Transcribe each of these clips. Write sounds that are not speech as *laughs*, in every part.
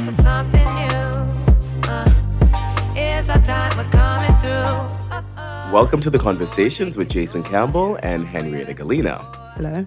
ready for something new. Uh, it's our time, we're coming through. Welcome to the Conversations with Jason Campbell and Henrietta Galina. Hello.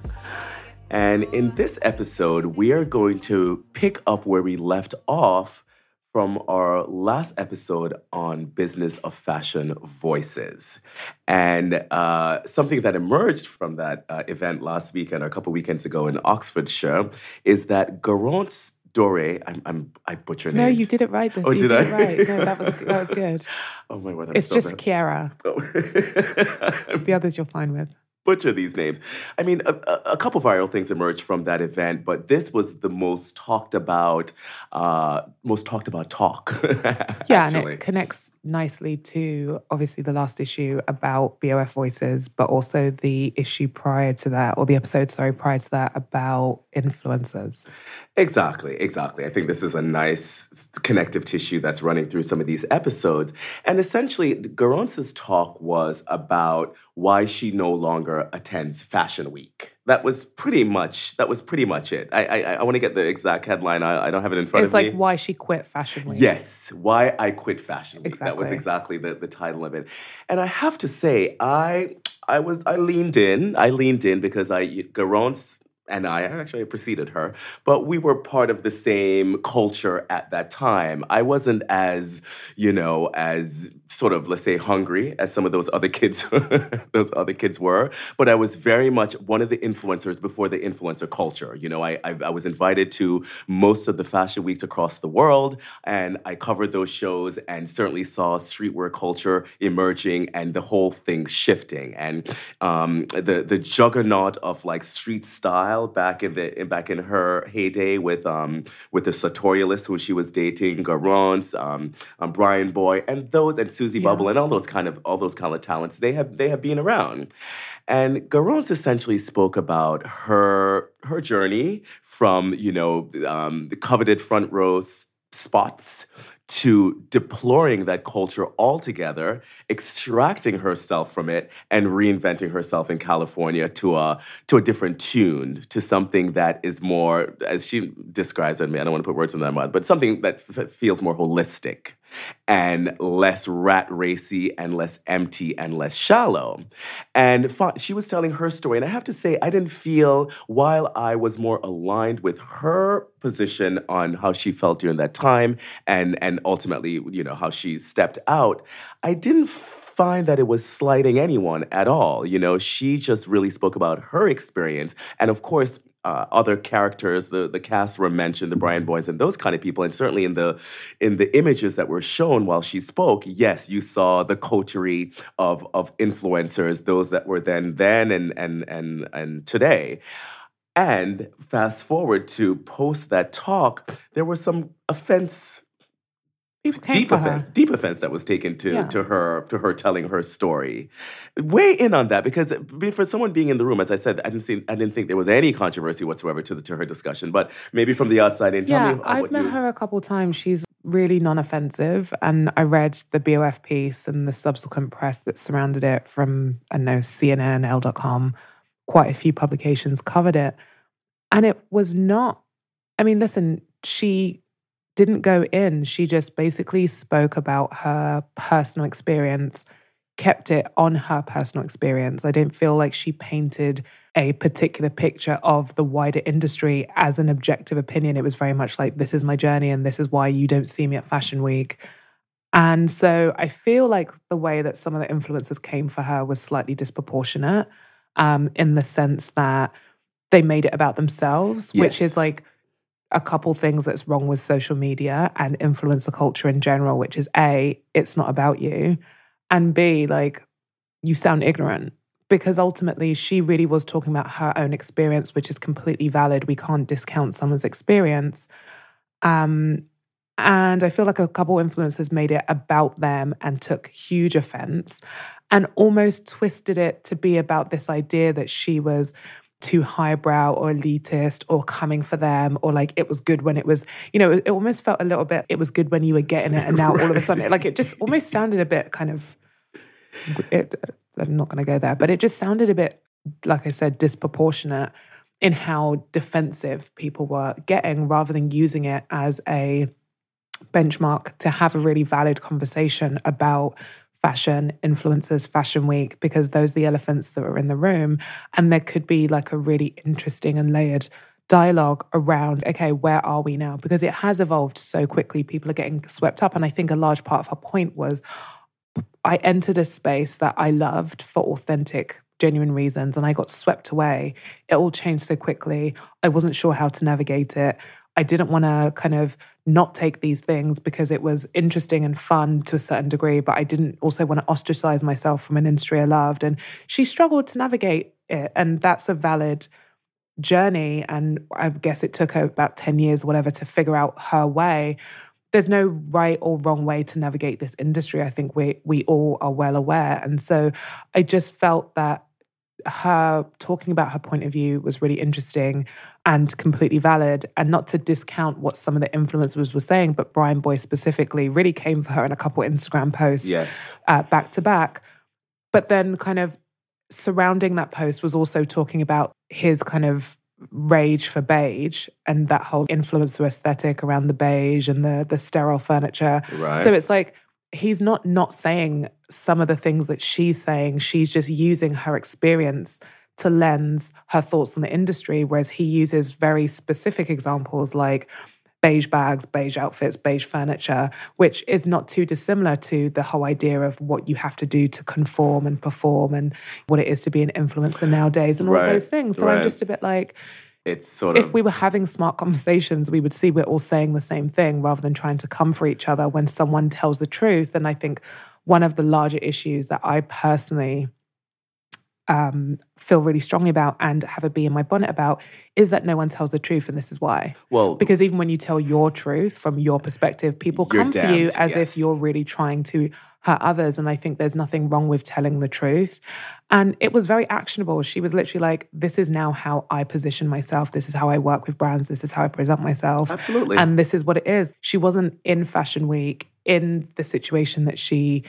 And in this episode, we are going to pick up where we left off from our last episode on business of fashion voices. And uh, something that emerged from that uh, event last weekend or a couple weekends ago in Oxfordshire is that Garance Doré, I'm, I'm, I butcher names. No, you did it right. This. Oh, you did I? it right. No, that was that was *laughs* good. Oh my word, I'm It's so just bad. Kiara. Oh. *laughs* The others you're fine with. butcher these names. I mean, a, a- a couple viral things emerged from that event, but this was the most talked about, uh, most talked about talk. *laughs* Yeah, and it connects nicely to obviously the last issue about BOF voices, but also the issue prior to that, or the episode, sorry, prior to that about influencers. Exactly, exactly. I think this is a nice connective tissue that's running through some of these episodes. And essentially, Garance's talk was about why she no longer attends Fashion Week. That was pretty much that was pretty much it. I I, I want to get the exact headline. I, I don't have it in front It's of like me. It's like why she quit Fashion Week. Yes, why I quit Fashion Week. That was Exactly. exactly the, the title of it. And I have to say, I I was I leaned in. I leaned in because I Garance and I actually preceded her, but we were part of the same culture at that time. I wasn't as, you know, as sort of let's say hungry as some of those other kids *laughs* those other kids were, but I was very much one of the influencers before the influencer culture. You know, I I, I was invited to most of the fashion weeks across the world, and I covered those shows and certainly saw streetwear culture emerging and the whole thing shifting. And um, the the juggernaut of like street style back in the back in her heyday with um with the sartorialist who she was dating, Garance, um, um, BryanBoy, and those and Susie Yeah. Bubble and all those kind of all those kind of talents. They have they have been around. And Garance essentially spoke about her her journey from you know um, the coveted front row spots to deploring that culture altogether, extracting herself from it, and reinventing herself in California to a to a different tune, to something that is more, as she describes it. I I don't want to put words in my mouth, but something that f- feels more holistic and less rat racy and less empty and less shallow. And fi- she was telling her story. And I have to say, I didn't feel, while I was more aligned with her position on how she felt during that time and, and ultimately, you know, how she stepped out, I didn't find that it was slighting anyone at all. You know, she just really spoke about her experience. And of course, uh, other characters, the the cast were mentioned, the Brian Boynes and those kind of people, and certainly in the in the images that were shown while she spoke, yes, you saw the coterie of of influencers, those that were then then and and and and today. And fast forward to post that talk, there was some offense deep offense, her. deep offense that was taken to Yeah. to her to her telling her story. Weigh in on that because for someone being in the room, as I said, I didn't see, I didn't think there was any controversy whatsoever to the to her discussion. But maybe from the outside in, tell Yeah, me I've met you, her a couple times. She's really non-offensive, and I read the BOF piece and the subsequent press that surrounded it from I know CNN, Elle.com. Quite a few publications covered it, and it was not. I mean, listen, she didn't go in. She just basically spoke about her personal experience, kept it on her personal experience. I didn't feel like she painted a particular picture of the wider industry as an objective opinion. It was very much like, this is my journey and this is why you don't see me at Fashion Week. And so I feel like the way that some of the influencers came for her was slightly disproportionate um, in the sense that they made it about themselves, which is like a couple things that's wrong with social media and influencer culture in general, which is A, it's not about you, and B, like you sound ignorant because ultimately she really was talking about her own experience, which is completely valid. We can't discount someone's experience. Um, and I feel like a couple influencers made it about them and took huge offense and almost twisted it to be about this idea that she was too highbrow or elitist or coming for them or like it was good when it was, you know, it almost felt a little bit, it was good when you were getting it. And now all of a sudden, like it just almost sounded a bit kind of, it, I'm not going to go there, but it just sounded a bit, like I said, disproportionate in how defensive people were getting rather than using it as a benchmark to have a really valid conversation about fashion influencers fashion week because those are the elephants that are in the room. And there could be like a really interesting and layered dialogue around okay where are we now? Because it has evolved so quickly people are getting swept up. And i think a large part of her point was i entered a space that i loved for authentic genuine reasons and i got swept away. It all changed so quickly. I wasn't sure how to navigate it i didn't want to kind of not take these things because it was interesting and fun to a certain degree, but I didn't also want to ostracize myself from an industry I loved. And she struggled to navigate it. And that's a valid journey. And I guess it took her about 10 years or whatever to figure out her way. There's no right or wrong way to navigate this industry. I think we we all are well aware. And so I just felt that her talking about her point of view was really interesting and completely valid. And not to discount what some of the influencers were saying, but BryanBoy specifically really came for her in a couple Instagram posts Yes. uh, back to back. But then, kind of surrounding that post was also talking about his kind of rage for beige and that whole influencer aesthetic around the beige and the the sterile furniture. Right. So it's like he's not not saying some of the things that she's saying. She's just using her experience to lens her thoughts on the industry, whereas he uses very specific examples like beige bags, beige outfits, beige furniture, which is not too dissimilar to the whole idea of what you have to do to conform and perform and what it is to be an influencer nowadays and all Right, of those things. So I'm just a bit like, It's sort if of If we were having smart conversations, we would see we're all saying the same thing rather than trying to come for each other when someone tells the truth. And I think one of the larger issues that I personally um, feel really strongly about and have a bee in my bonnet about is that no one tells the truth. And this is why. well Because even when you tell your truth from your perspective, people come for you as yes. if you're really trying to hurt others. And I think there's nothing wrong with telling the truth. And it was very actionable. She was literally like, This is now how I position myself. This is how I work with brands. This is how I present myself. Absolutely. And this is what it is. She wasn't in Fashion Week in the situation that she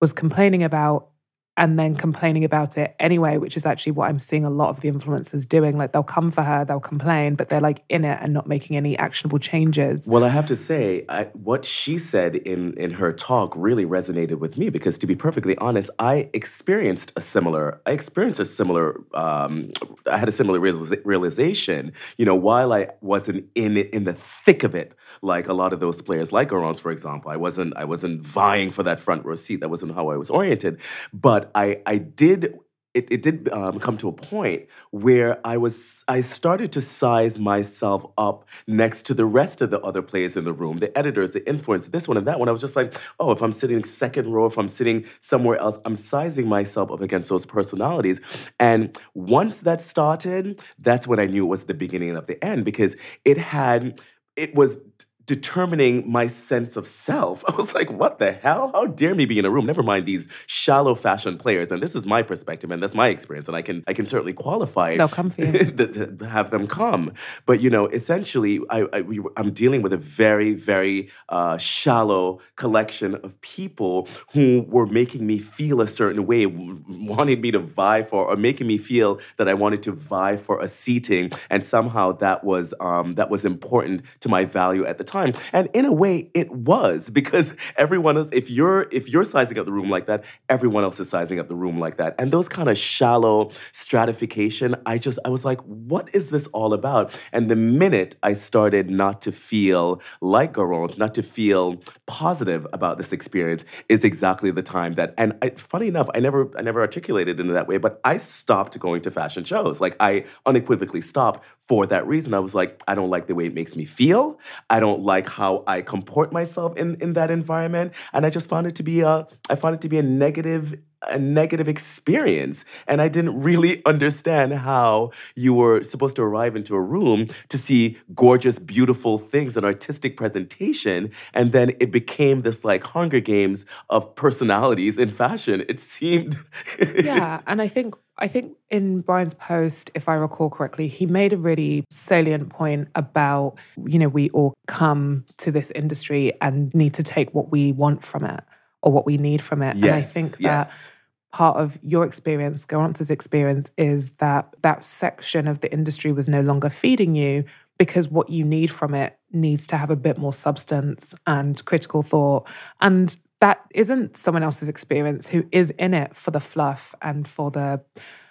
was complaining about and then complaining about it anyway, which is actually what I'm seeing a lot of the influencers doing. Like they'll come for her, they'll complain, but they're like in it and not making any actionable changes. Well, I have to say, I, what she said in in her talk really resonated with me because, to be perfectly honest, I experienced a similar. I experienced a similar. Um, I had a similar realisa- realization. You know, while I wasn't in in the thick of it, like a lot of those players, like Garance, for example, I wasn't. I wasn't vying for that front row seat. That wasn't how I was oriented. But I, I did it, it did um, come to a point where I was I started to size myself up next to the rest of the other players in the room, the editors, the influencers, this one and that one. I was just like, oh, if I'm sitting second row, if I'm sitting somewhere else, I'm sizing myself up against those personalities. And once that started, that's when I knew it was the beginning of the end because it had it was determining my sense of self. *laughs* I was like, what the hell? How dare me be in a room? Never mind these shallow fashion players. And this is my perspective and that's my experience. And I can I can certainly qualify it. They'll come for you. *laughs* have them come. But you know, essentially, I, I I'm dealing with a very, very uh, shallow collection of people who were making me feel a certain way, w- wanted me to vie for, or making me feel that I wanted to vie for a seating, and somehow that was um, that was important to my value at the time. And in a way, it was because everyone else, if you're if you're sizing up the room like that, everyone else is sizing up the room like that. And those kind of shallow stratification, I just I was like, what is this all about? And the minute I started not to feel like Garance, not to feel positive about this experience, is exactly the time that. And I, funny enough, I never I never articulated it in that way, but I stopped going to fashion shows. Like I unequivocally stopped for that reason. I was like, I don't like the way it makes me feel. I don't like how I comport myself in in that environment, and I just found it to be a I found it to be a negative a negative experience and i didn't really *laughs* understand how you were supposed to arrive into a room to see gorgeous beautiful things an artistic presentation and then it became this like hunger games of personalities in fashion it seemed yeah, and I think I think in Bryan's post, if I recall correctly, he made a really salient point about you know we all come to this industry and need to take what we want from it or what we need from it. yes and I think that yes part of your experience, Garance's experience, is that that section of the industry was no longer feeding you because what you need from it needs to have a bit more substance and critical thought. And that isn't someone else's experience who is in it for the fluff and for the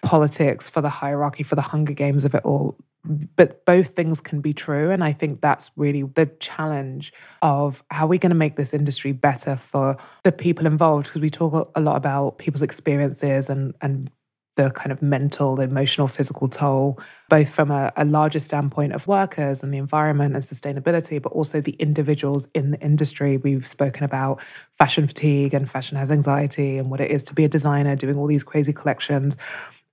politics, for the hierarchy, for the hunger games of it all. But both things can be true. And I think that's really the challenge of how are we're going to make this industry better for the people involved. Because we talk a lot about people's experiences and, and the kind of mental, emotional, physical toll, both from a, a, larger standpoint of workers and the environment and sustainability, but also the individuals in the industry. We've spoken about fashion fatigue and fashion has anxiety and what it is to be a designer doing all these crazy collections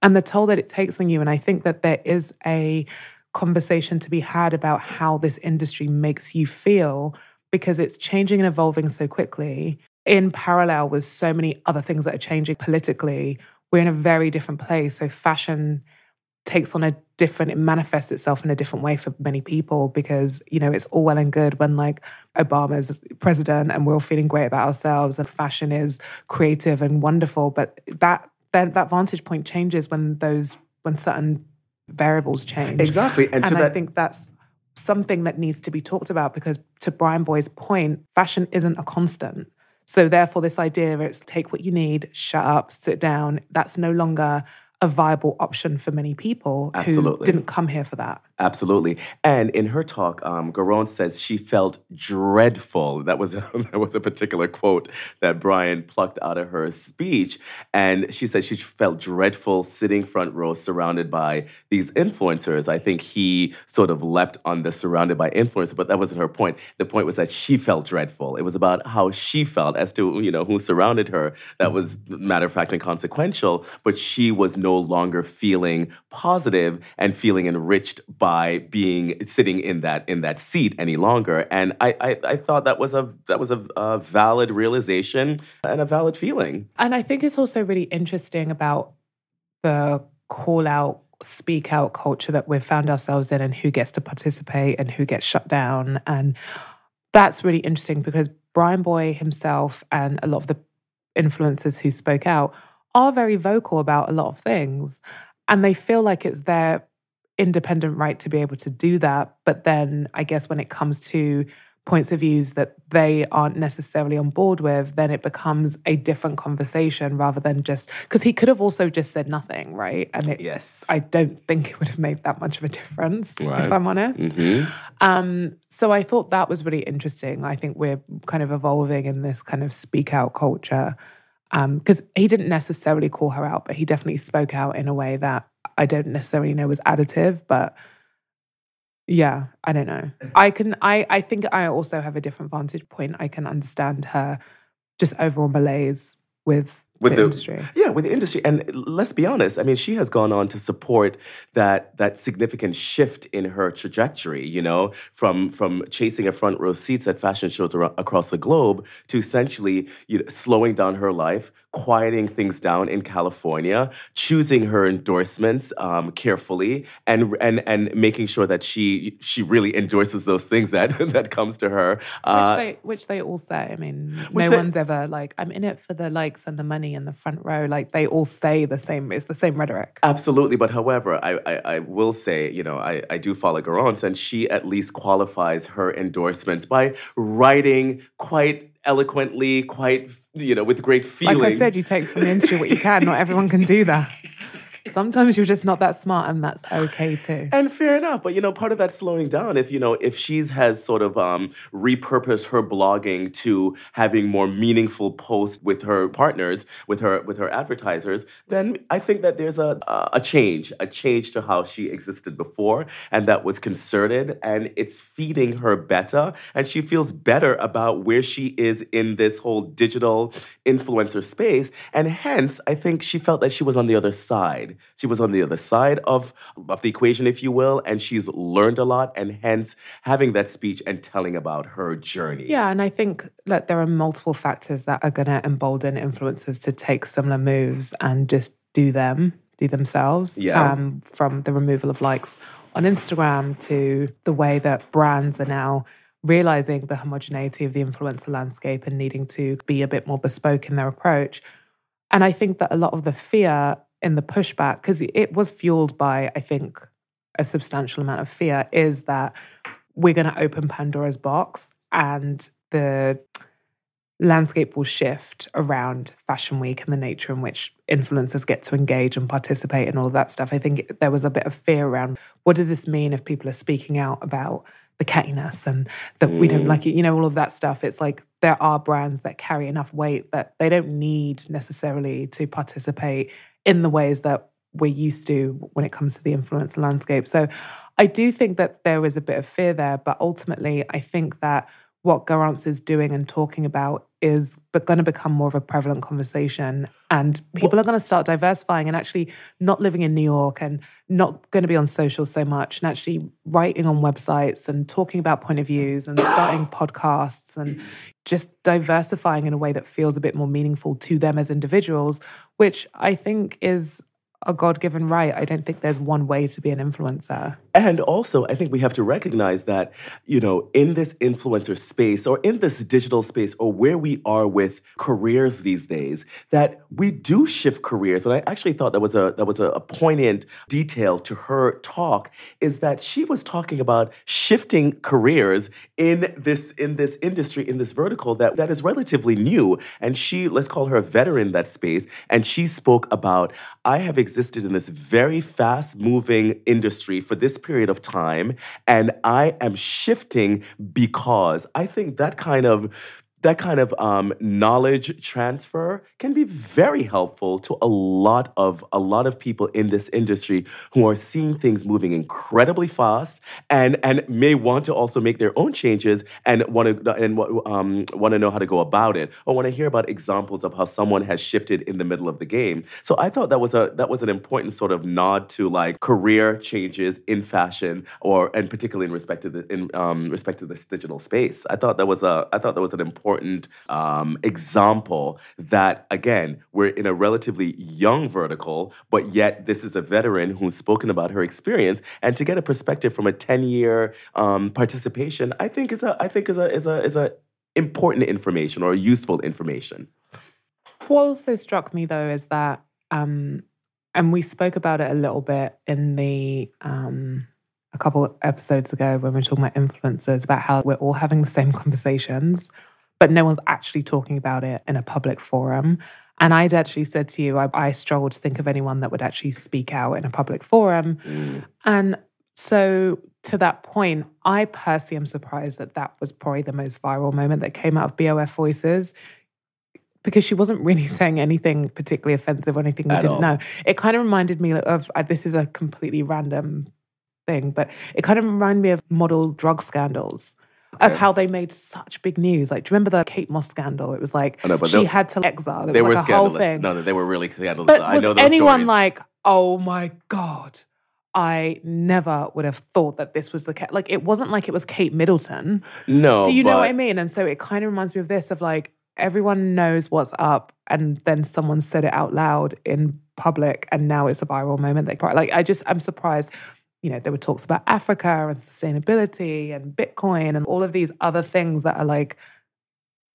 and the toll that it takes on you. And I think that there is a conversation to be had about how this industry makes you feel because it's changing and evolving so quickly in parallel with so many other things that are changing politically we're in a very different place. So fashion takes on a different, it manifests itself in a different way for many people because, you know, it's all well and good when like Obama's president and we're all feeling great about ourselves and fashion is creative and wonderful. But that then that vantage point changes when those when certain variables change. Exactly. And, and I that- think that's something that needs to be talked about because to BryanBoy's point, fashion isn't a constant. So therefore, this idea it's take what you need, shut up, sit down, that's no longer a viable option for many people Absolutely. who didn't come here for that. Absolutely. And in her talk, um, Garance says she felt dreadful. That was, a, *laughs* that was a particular quote that Bryan plucked out of her speech. And she said she felt dreadful sitting front row surrounded by these influencers. I think he sort of leapt on the surrounded by influencers, but that wasn't her point. The point was that she felt dreadful. It was about how she felt as to, you know, who surrounded her. That was matter of fact and consequential, but she was no longer feeling positive and feeling enriched by by being sitting in that in that seat any longer. And I I, I thought that was a that was a, a valid realization and a valid feeling. And I think it's also really interesting about the call out speak out culture that we've found ourselves in and who gets to participate and who gets shut down and that's really interesting because BryanBoy himself and a lot of the influencers who spoke out are very vocal about a lot of things and they feel like it's their independent right to be able to do that. But then I guess when it comes to points of views that they aren't necessarily on board with, then it becomes a different conversation rather than just because he could have also just said nothing, right? And it, yes, I don't think it would have made that much of a difference, right. if I'm honest. Mm-hmm. Um, so I thought that was really interesting. I think we're kind of evolving in this kind of speak out culture because um, he didn't necessarily call her out, but he definitely spoke out in a way that I don't necessarily know was additive, but yeah, I don't know. I can I I think I also have a different vantage point. I can understand her just overall malaise with with the, industry. Yeah, with the industry. And let's be honest, I mean, she has gone on to support that that significant shift in her trajectory, you know, from from chasing a front row seats at fashion shows around, across the globe to essentially you know, slowing down her life, quieting things down in California, choosing her endorsements um, carefully and and and making sure that she she really endorses those things that *laughs* that comes to her. Uh, which they which they all say. I mean, no they, one's ever like, I'm in it for the likes and the money in the front row. Like they all say the same, it's the same rhetoric. Absolutely. But however, I, I, I will say, you know, I, I do follow Garance and she at least qualifies her endorsements by writing quite eloquently, quite, you know, with great feeling. Like I said, you take from the industry what you can. Not everyone can do that. *laughs* Sometimes you're just not that smart, and that's okay too. And fair enough, but you know, part of that slowing down, if you know, if she's has sort of um, repurposed her blogging to having more meaningful posts with her partners, with her with her advertisers, then I think that there's a a change, a change to how she existed before, and that was concerted, and it's feeding her better, and she feels better about where she is in this whole digital influencer space, and hence I think she felt that she was on the other side side. She was on the other side of, of the equation, if you will, and she's learned a lot, and hence having that speech and telling about her journey. Yeah, and I think that there are multiple factors that are going to embolden influencers to take similar moves and just do them, do themselves. Yeah. Um, from the removal of likes on Instagram to the way that brands are now realizing the homogeneity of the influencer landscape and needing to be a bit more bespoke in their approach. And I think that a lot of the fear in the pushback, because it was fueled by, I think, a substantial amount of fear, is that we're going to open Pandora's box and the landscape will shift around Fashion Week and the nature in which influencers get to engage and participate and all that stuff. I think there was a bit of fear around what does this mean if people are speaking out about the cattiness and that we don't like it, mm. you know, all of that stuff. It's like there are brands that carry enough weight that they don't need necessarily to participate in the ways that we're used to when it comes to the influencer landscape. So I do think that there is a bit of fear there, but ultimately, I think that what Garance is doing and talking about is but going to become more of a prevalent conversation and people are going to start diversifying and actually not living in New York and not going to be on social so much and actually writing on websites and talking about point of views and starting podcasts and just diversifying in a way that feels a bit more meaningful to them as individuals which I think is a God given right. I don't think there's one way to be an influencer. And also, I think we have to recognize that, you know, in this influencer space or in this digital space or where we are with careers these days, that we do shift careers. And I actually thought that was a that was a, a poignant detail to her talk, is that she was talking about shifting careers in this in this industry, in this vertical that, that is relatively new. And she, let's call her a veteran in that space. And she spoke about, I have existed in this very fast moving industry for this period of time, and I am shifting because I think that kind of that kind of um, knowledge transfer can be very helpful to a lot of a lot of people in this industry who are seeing things moving incredibly fast and and may want to also make their own changes and want to and um, want to know how to go about it or want to hear about examples of how someone has shifted in the middle of the game. So I thought that was a that was an important sort of nod to like career changes in fashion or and particularly in respect to the in um, respect to this digital space. I thought that was a I thought that was an important important um, example that, again, we're in a relatively young vertical, but yet this is a veteran who's spoken about her experience. And to get a perspective from a 10 year um, participation, I think is a, I think is a, is a, is a important information or useful information. What also struck me though is that, um, and we spoke about it a little bit in the um, a couple episodes ago when we were talking about influencers about how we're all having the same conversations but no one's actually talking about it in a public forum. And I'd actually said to you, I, I struggled to think of anyone that would actually speak out in a public forum. Mm. And so, to that point, I personally am surprised that that was probably the most viral moment that came out of BOF Voices because she wasn't really *laughs* saying anything particularly offensive or anything we At didn't all. know. It kind of reminded me of uh, this is a completely random thing, but it kind of reminded me of model drug scandals of how they made such big news. Like, do you remember the Kate Moss scandal? It was like know, she had to exile. It they was were like a whole thing. No, they were really scandalous. But I was know anyone stories. like, oh my god? I never would have thought that this was the case. Like, it wasn't like it was Kate Middleton. No, do you but... know what I mean? And so it kind of reminds me of this of like everyone knows what's up, and then someone said it out loud in public, and now it's a viral moment. Like I just I'm surprised you know, there were talks about Africa and sustainability and Bitcoin and all of these other things that are like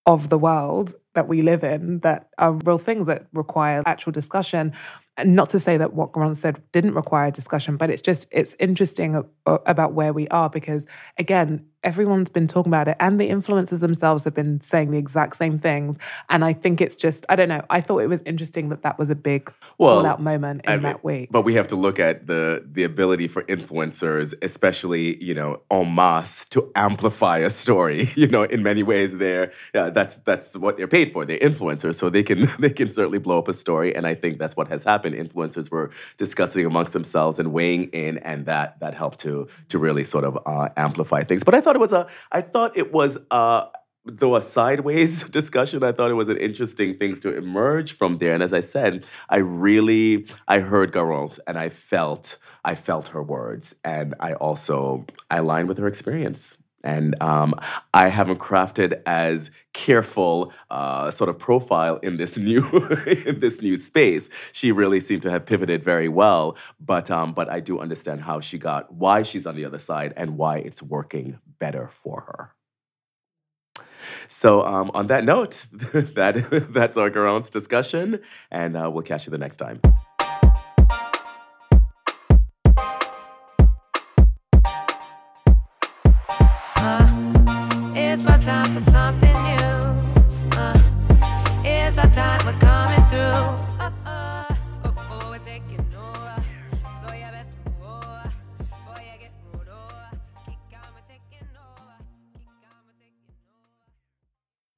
of the world that we live in that are real things that require actual discussion. And not to say that what Garance said didn't require discussion, but it's just, it's interesting about where we are because, again, everyone's been talking about it and the influencers themselves have been saying the exact same things. And i think it's just i don't know i thought it was interesting that that was a big well, out moment in I mean, that week. but we have to look at the the ability for influencers especially you know en masse to amplify a story *laughs* you know in many ways they're yeah, that's that's what they're paid for. They're influencers so they can *laughs* they can certainly blow up a story and i think that's what has happened. Influencers were discussing amongst themselves and weighing in and that that helped to to really sort of uh, amplify things. But i thought thought it was a I thought it was a though a sideways *laughs* discussion, I thought it was an interesting things to emerge from there. And as I said, I really I heard Garance and I felt I felt her words, and I also I aligned with her experience. And um, I haven't crafted as careful uh, sort of profile in this *laughs* new in this new space. She really seemed to have pivoted very well, but um, but I do understand how she got why she's on the other side and why it's working better for her. So, um, on that note, *laughs* that that's our Garance discussion, and uh, we'll catch you the next time.